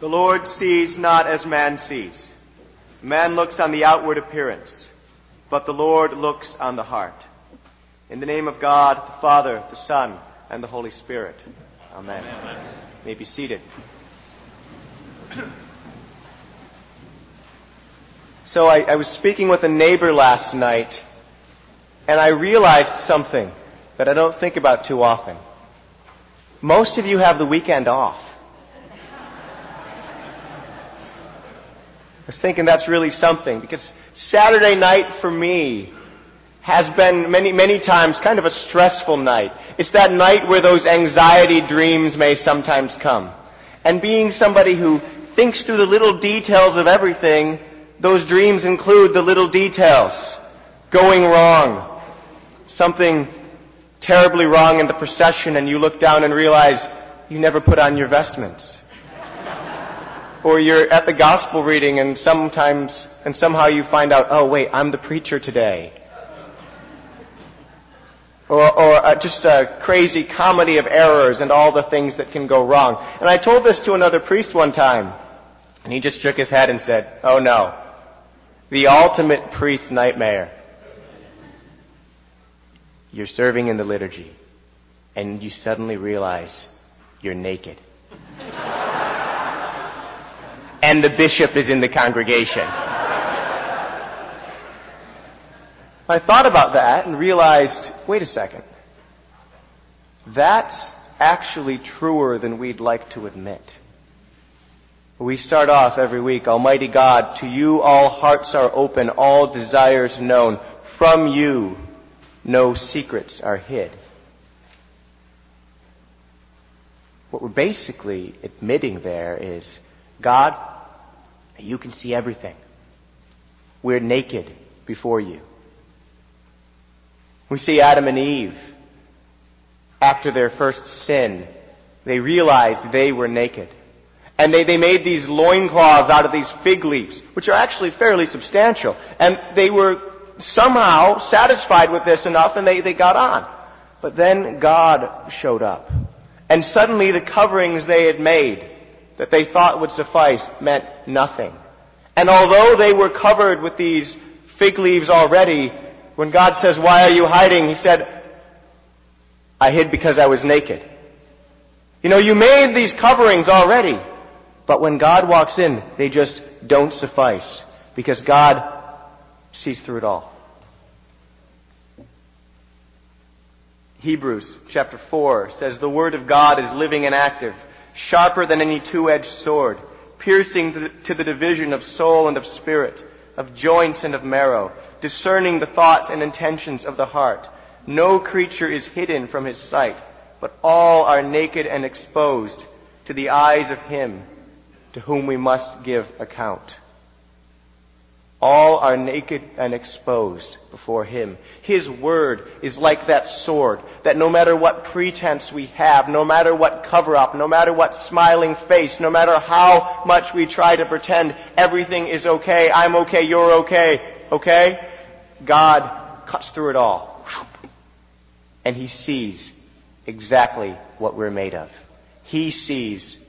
The Lord sees not as man sees. Man looks on the outward appearance, but the Lord looks on the heart. In the name of God, the Father, the Son, and the Holy Spirit. Amen. Amen. You may be seated. So I, I was speaking with a neighbor last night, and I realized something that I don't think about too often. Most of you have the weekend off. Was thinking that's really something because Saturday night for me has been many, many times kind of a stressful night. It's that night where those anxiety dreams may sometimes come. And being somebody who thinks through the little details of everything, those dreams include the little details. Going wrong. Something terribly wrong in the procession and you look down and realize you never put on your vestments. Or you're at the gospel reading and sometimes, and somehow you find out, oh wait, I'm the preacher today. Or, or uh, just a crazy comedy of errors and all the things that can go wrong. And I told this to another priest one time, and he just shook his head and said, oh no, the ultimate priest nightmare. You're serving in the liturgy, and you suddenly realize you're naked. And the bishop is in the congregation. I thought about that and realized, wait a second. That's actually truer than we'd like to admit. We start off every week, Almighty God, to you all hearts are open, all desires known. From you no secrets are hid. What we're basically admitting there is, God, you can see everything. We're naked before you. We see Adam and Eve. After their first sin, they realized they were naked. And they, they made these loincloths out of these fig leaves, which are actually fairly substantial. And they were somehow satisfied with this enough and they, they got on. But then God showed up. And suddenly the coverings they had made that they thought would suffice meant nothing. And although they were covered with these fig leaves already, when God says, why are you hiding? He said, I hid because I was naked. You know, you made these coverings already. But when God walks in, they just don't suffice because God sees through it all. Hebrews chapter 4 says the word of God is living and active, sharper than any two-edged sword, piercing to the division of soul and of spirit, of joints and of marrow, discerning the thoughts and intentions of the heart. No creature is hidden from his sight, but all are naked and exposed to the eyes of him to whom we must give account. All are naked and exposed before Him. His word is like that sword that no matter what pretense we have, no matter what cover up, no matter what smiling face, no matter how much we try to pretend everything is okay, I'm okay, you're okay, okay? God cuts through it all. And He sees exactly what we're made of. He sees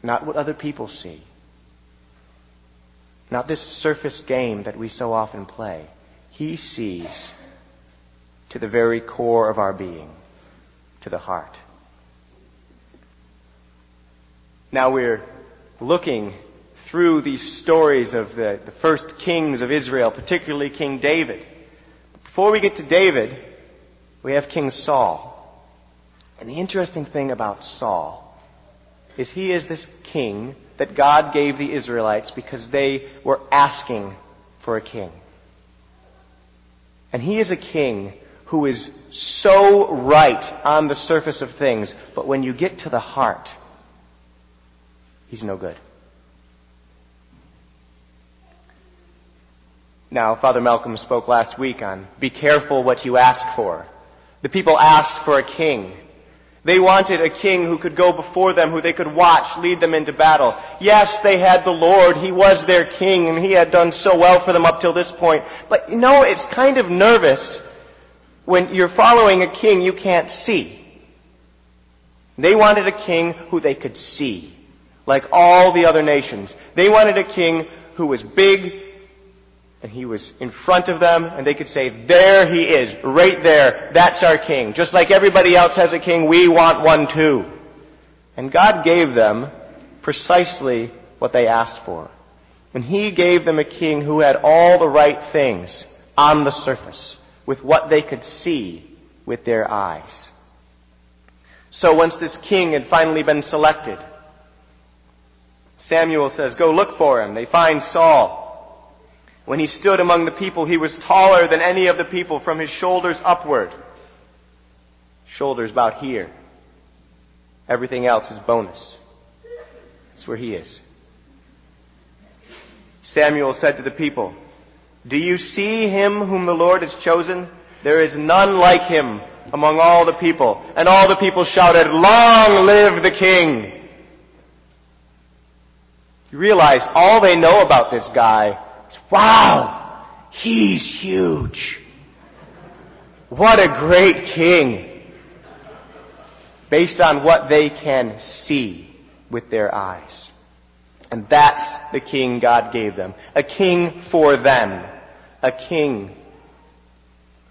not what other people see. Not this surface game that we so often play. He sees to the very core of our being, to the heart. Now we're looking through these stories of the, the first kings of Israel, particularly King David. Before we get to David, we have King Saul. And the interesting thing about Saul is he is this king that God gave the Israelites because they were asking for a king. And he is a king who is so right on the surface of things, but when you get to the heart, he's no good. Now, Father Malcolm spoke last week on be careful what you ask for. The people asked for a king. They wanted a king who could go before them, who they could watch, lead them into battle. Yes, they had the Lord. He was their king, and he had done so well for them up till this point. But you know, it's kind of nervous when you're following a king you can't see. They wanted a king who they could see, like all the other nations. They wanted a king who was big, and he was in front of them, and they could say, there he is, right there, that's our king. Just like everybody else has a king, we want one too. And God gave them precisely what they asked for. And he gave them a king who had all the right things on the surface, with what they could see with their eyes. So once this king had finally been selected, Samuel says, go look for him. They find Saul. When he stood among the people, he was taller than any of the people from his shoulders upward. Shoulders about here. Everything else is bonus. That's where he is. Samuel said to the people, Do you see him whom the Lord has chosen? There is none like him among all the people. And all the people shouted, Long live the king! You realize all they know about this guy wow, he's huge. What a great king. Based on what they can see with their eyes. And that's the king God gave them. A king for them. A king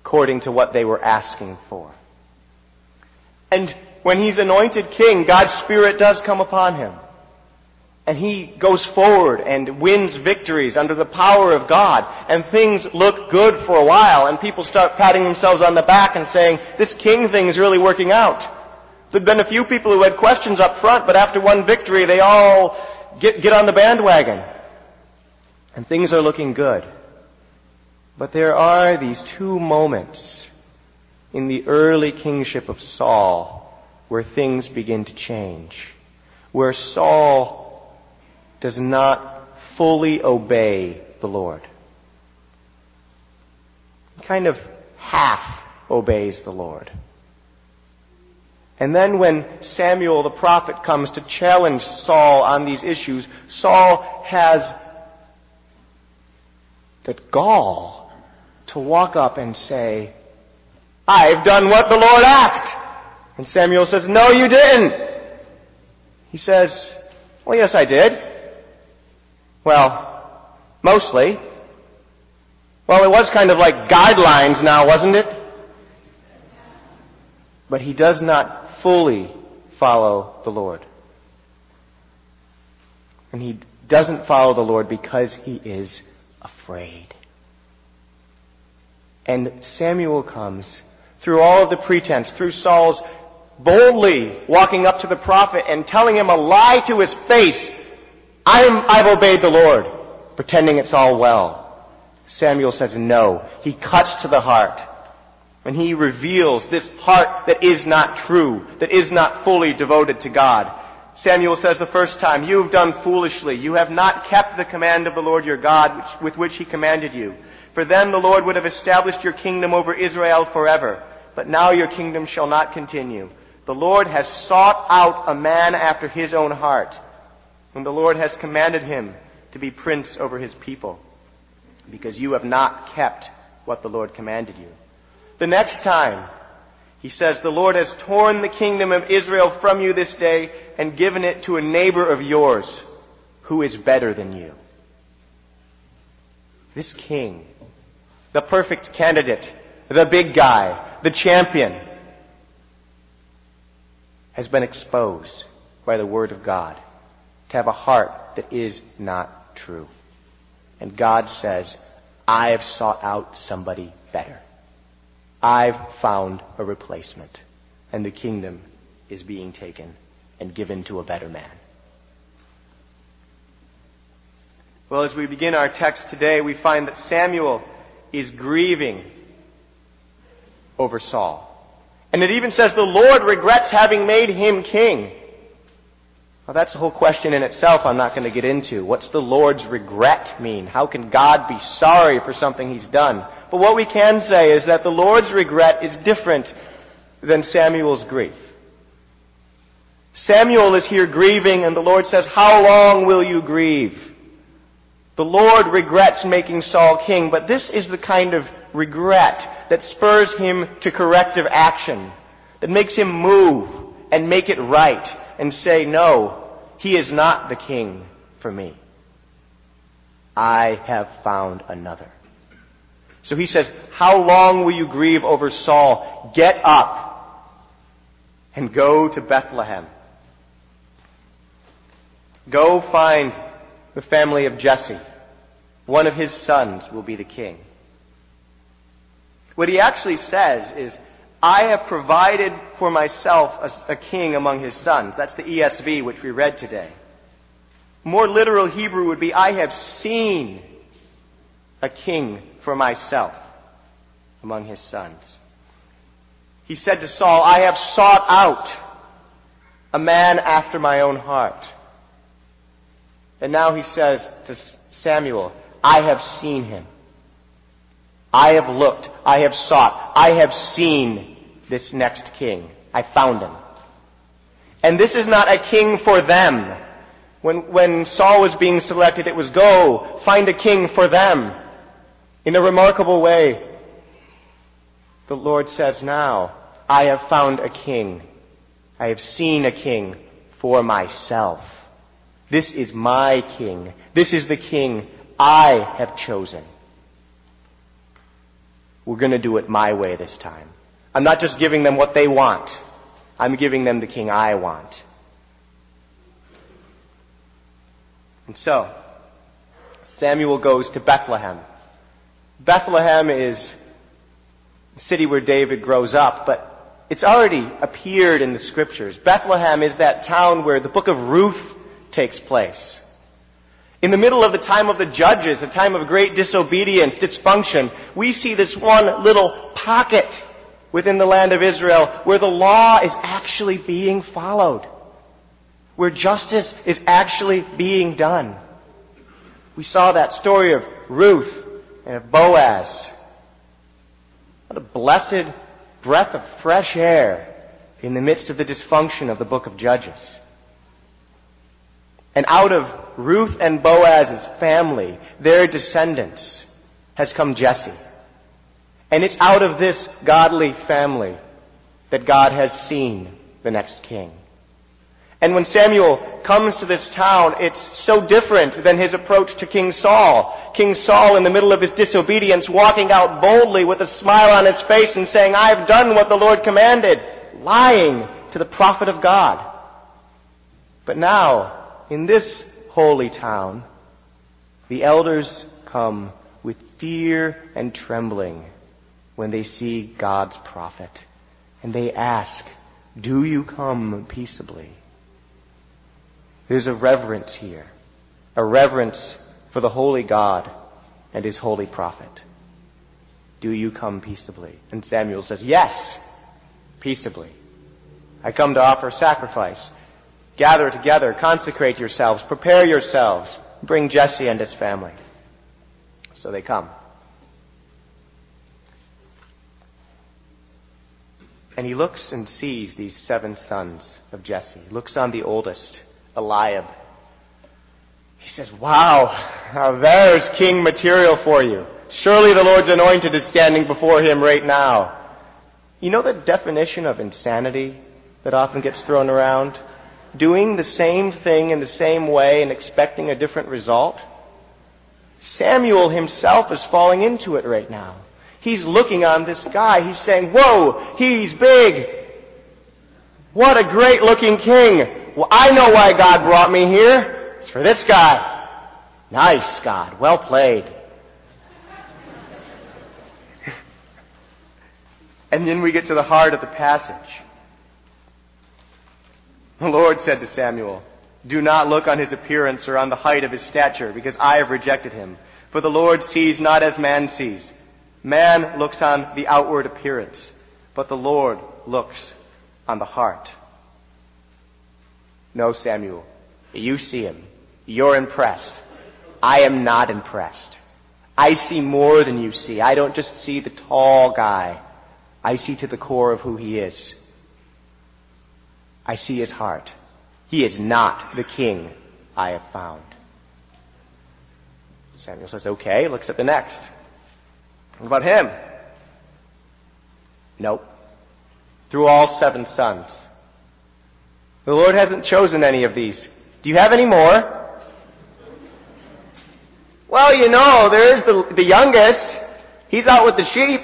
according to what they were asking for. And when he's anointed king, God's Spirit does come upon him. And he goes forward and wins victories under the power of God. And things look good for a while. And people start patting themselves on the back and saying, this king thing is really working out. There'd been a few people who had questions up front, but after one victory, they all get, get on the bandwagon. And things are looking good. But there are these two moments in the early kingship of Saul where things begin to change. Where Saul does not fully obey the Lord. Kind of half obeys the Lord. And then when Samuel the prophet comes to challenge Saul on these issues, Saul has the gall to walk up and say, I've done what the Lord asked. And Samuel says, no you didn't. He says, well yes I did. Well, mostly. Well, it was kind of like guidelines now, wasn't it? But he does not fully follow the Lord. And he doesn't follow the Lord because he is afraid. And Samuel comes through all of the pretense, through Saul's boldly walking up to the prophet and telling him a lie to his face I'm, I've obeyed the Lord, pretending it's all well. Samuel says no. He cuts to the heart. And he reveals this heart that is not true, that is not fully devoted to God. Samuel says the first time, you have done foolishly. You have not kept the command of the Lord your God which, with which he commanded you. For then the Lord would have established your kingdom over Israel forever. But now your kingdom shall not continue. The Lord has sought out a man after his own heart whom the Lord has commanded him to be prince over his people, because you have not kept what the Lord commanded you. The next time, he says, the Lord has torn the kingdom of Israel from you this day and given it to a neighbor of yours who is better than you. This king, the perfect candidate, the big guy, the champion, has been exposed by the word of God to have a heart that is not true. And God says, I have sought out somebody better. I've found a replacement. And the kingdom is being taken and given to a better man. Well, as we begin our text today, we find that Samuel is grieving over Saul. And it even says the Lord regrets having made him king. Well, that's a whole question in itself I'm not going to get into. What's the Lord's regret mean? How can God be sorry for something he's done? But what we can say is that the Lord's regret is different than Samuel's grief. Samuel is here grieving and the Lord says, how long will you grieve? The Lord regrets making Saul king, but this is the kind of regret that spurs him to corrective action, that makes him move and make it right and say, no, he is not the king for me. I have found another. So he says, How long will you grieve over Saul? Get up and go to Bethlehem. Go find the family of Jesse. One of his sons will be the king. What he actually says is, I have provided for myself a, a, king among his sons. That's the ESV which we read today. More literal Hebrew would be, I have seen a king for myself among his sons. He said to Saul, I have sought out a man after my own heart. And now he says to Samuel, I have seen him. I have looked. I have sought. I have seen this next king. I found him. And this is not a king for them. When, when Saul was being selected, it was go, find a king for them. In a remarkable way, the Lord says now, I have found a king. I have seen a king for myself. This is my king. This is the king I have chosen. We're going to do it my way this time. I'm not just giving them what they want. I'm giving them the king I want. And so, Samuel goes to Bethlehem. Bethlehem is the city where David grows up, but it's already appeared in the scriptures. Bethlehem is that town where the book of Ruth takes place. In the middle of the time of the judges, a time of great disobedience, dysfunction, we see this one little pocket within the land of Israel where the law is actually being followed. Where justice is actually being done. We saw that story of Ruth and of Boaz. What a blessed breath of fresh air in the midst of the dysfunction of the book of Judges. And out of Ruth and Boaz's family, their descendants, has come Jesse. And it's out of this godly family that God has seen the next king. And when Samuel comes to this town, it's so different than his approach to King Saul. King Saul, in the middle of his disobedience, walking out boldly with a smile on his face and saying, I've done what the Lord commanded, lying to the prophet of God. But now, in this holy town, the elders come with fear and trembling when they see God's prophet. And they ask, Do you come peaceably? There's a reverence here, a reverence for the holy God and his holy prophet. Do you come peaceably? And Samuel says, Yes, peaceably. I come to offer sacrifice. Gather together, consecrate yourselves, prepare yourselves, bring Jesse and his family. So they come. And he looks and sees these seven sons of Jesse. He looks on the oldest, Eliab. He says, Wow, now there's king material for you. Surely the Lord's anointed is standing before him right now. You know the definition of insanity that often gets thrown around? Doing the same thing in the same way and expecting a different result? Samuel himself is falling into it right now. He's looking on this guy. He's saying, Whoa, he's big. What a great looking king. Well, I know why God brought me here. It's for this guy. Nice, God. Well played. and then we get to the heart of the passage. The Lord said to Samuel, Do not look on his appearance or on the height of his stature, because I have rejected him. For the Lord sees not as man sees. Man looks on the outward appearance, but the Lord looks on the heart. No, Samuel, you see him. You're impressed. I am not impressed. I see more than you see. I don't just see the tall guy. I see to the core of who he is. I see his heart. He is not the king I have found. Samuel says, okay, looks at the next. What about him? Nope. Through all seven sons. The Lord hasn't chosen any of these Do you have any more? Well, you know, there is the, the youngest. He's out with the sheep.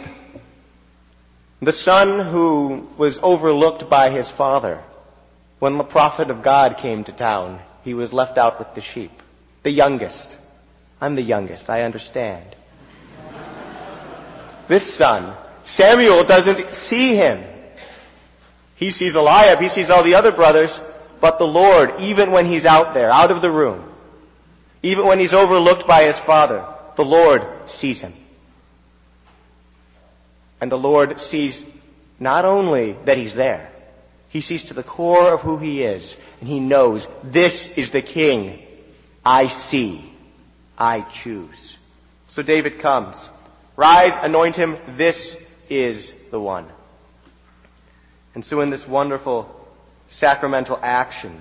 The son who was overlooked by his father. When the prophet of God came to town, he was left out with the sheep. The youngest. I'm the youngest, I understand. this son, Samuel doesn't see him. He sees Eliab, he sees all the other brothers, but the Lord, even when he's out there, out of the room, even when he's overlooked by his father, the Lord sees him. And the Lord sees not only that he's there, he sees to the core of who he is, and he knows this is the king I see, I choose. So David comes. Rise, anoint him, this is the one. And so in this wonderful sacramental action,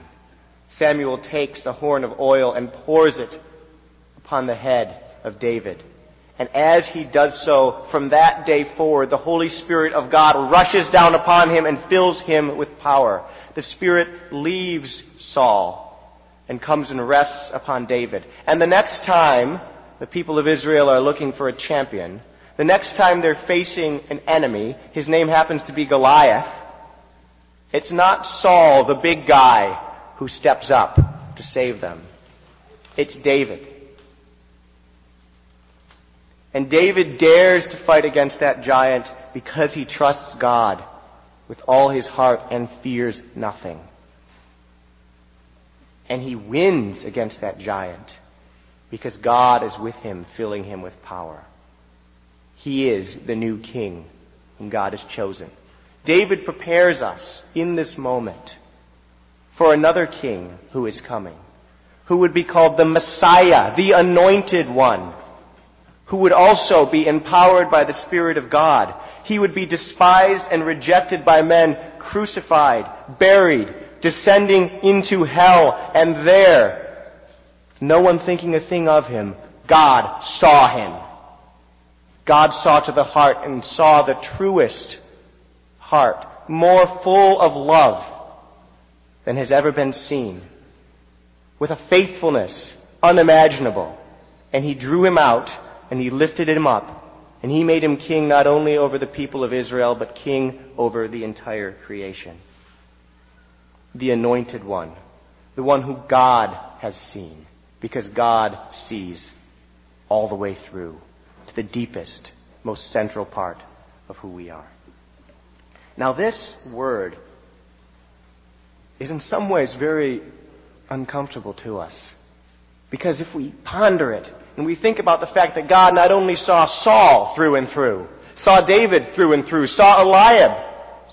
Samuel takes a horn of oil and pours it upon the head of David. And as he does so, from that day forward, the Holy Spirit of God rushes down upon him and fills him with power. The Spirit leaves Saul and comes and rests upon David. And the next time the people of Israel are looking for a champion, the next time they're facing an enemy, his name happens to be Goliath, it's not Saul, the big guy, who steps up to save them. It's David. And David dares to fight against that giant because he trusts God with all his heart and fears nothing. And he wins against that giant because God is with him, filling him with power. He is the new king whom God has chosen. David prepares us in this moment for another king who is coming, who would be called the Messiah, the anointed one who would also be empowered by the Spirit of God. He would be despised and rejected by men, crucified, buried, descending into hell, and there, no one thinking a thing of him, God saw him. God saw to the heart and saw the truest heart, more full of love than has ever been seen, with a faithfulness unimaginable. And he drew him out and he lifted him up, and he made him king not only over the people of Israel, but king over the entire creation. The anointed one, the one who God has seen, because God sees all the way through to the deepest, most central part of who we are. Now, this word is in some ways very uncomfortable to us. Because if we ponder it and we think about the fact that God not only saw Saul through and through, saw David through and through, saw Eliab,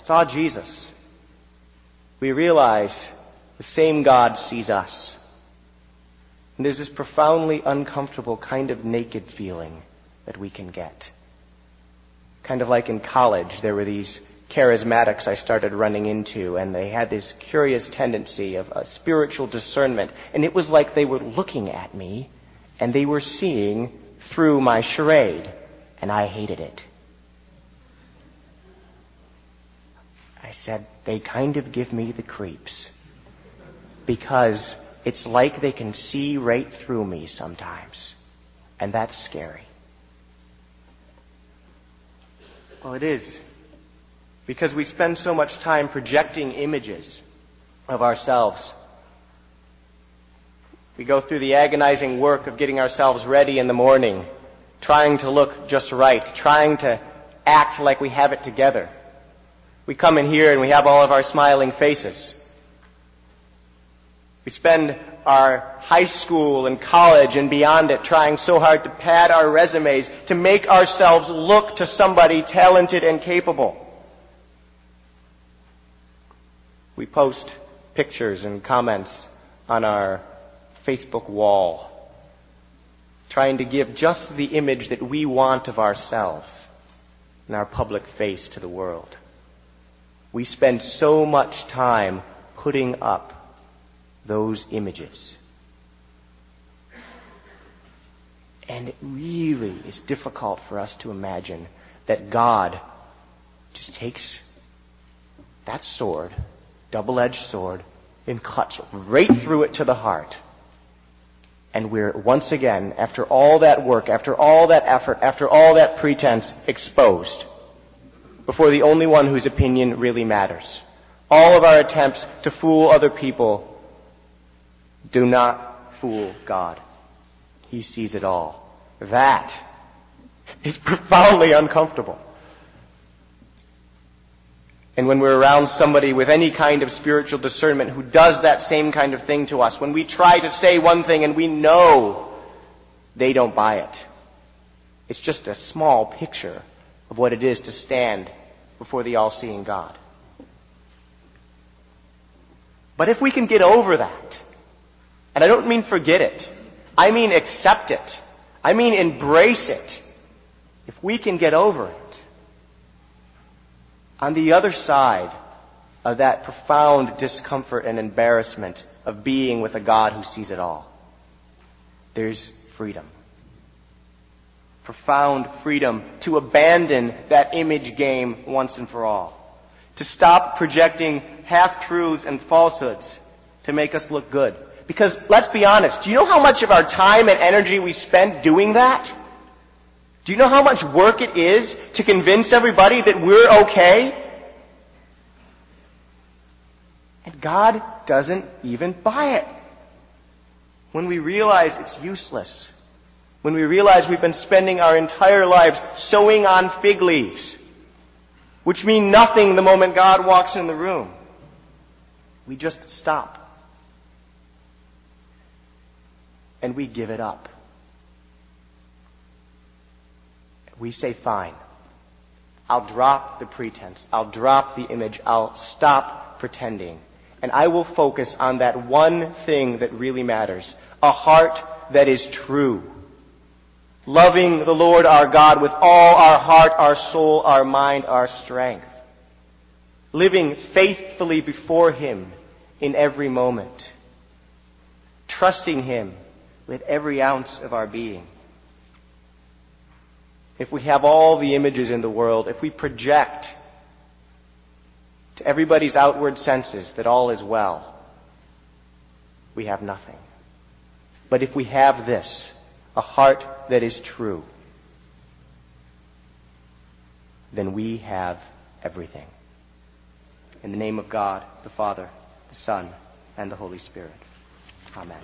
saw Jesus, we realize the same God sees us. And there's this profoundly uncomfortable kind of naked feeling that we can get. Kind of like in college, there were these charismatics I started running into, and they had this curious tendency of spiritual discernment. And it was like they were looking at me, and they were seeing through my charade, and I hated it. I said, they kind of give me the creeps. Because it's like they can see right through me sometimes. And that's scary. Well, it is because we spend so much time projecting images of ourselves. We go through the agonizing work of getting ourselves ready in the morning, trying to look just right, trying to act like we have it together. We come in here and we have all of our smiling faces. We spend our high school and college and beyond it trying so hard to pad our resumes to make ourselves look to somebody talented and capable. We post pictures and comments on our Facebook wall, trying to give just the image that we want of ourselves and our public face to the world. We spend so much time putting up those images. And it really is difficult for us to imagine that God just takes that sword double edged sword, and cuts right through it to the heart. And we're once again, after all that work, after all that effort, after all that pretense, exposed before the only one whose opinion really matters. All of our attempts to fool other people do not fool God. He sees it all. That is profoundly uncomfortable. And when we're around somebody with any kind of spiritual discernment who does that same kind of thing to us, when we try to say one thing and we know they don't buy it, it's just a small picture of what it is to stand before the all-seeing God. But if we can get over that, and I don't mean forget it, I mean accept it, I mean embrace it, if we can get over it, on the other side of that profound discomfort and embarrassment of being with a God who sees it all, there's freedom. Profound freedom to abandon that image game once and for all. To stop projecting half truths and falsehoods to make us look good. Because let's be honest, do you know how much of our time and energy we spend doing that? Do you know how much work it is to convince everybody that we're okay? And God doesn't even buy it. When we realize it's useless. When we realize we've been spending our entire lives sewing on fig leaves, which mean nothing the moment God walks in the room. We just stop. And we give it up. We say, fine. I'll drop the pretense. I'll drop the image. I'll stop pretending. And I will focus on that one thing that really matters. A heart that is true. Loving the Lord our God with all our heart, our soul, our mind, our strength. Living faithfully before Him in every moment. Trusting Him with every ounce of our being. If we have all the images in the world, if we project to everybody's outward senses that all is well, we have nothing. But if we have this, a heart that is true, then we have everything. In the name of God, the Father, the Son, and the Holy Spirit. Amen.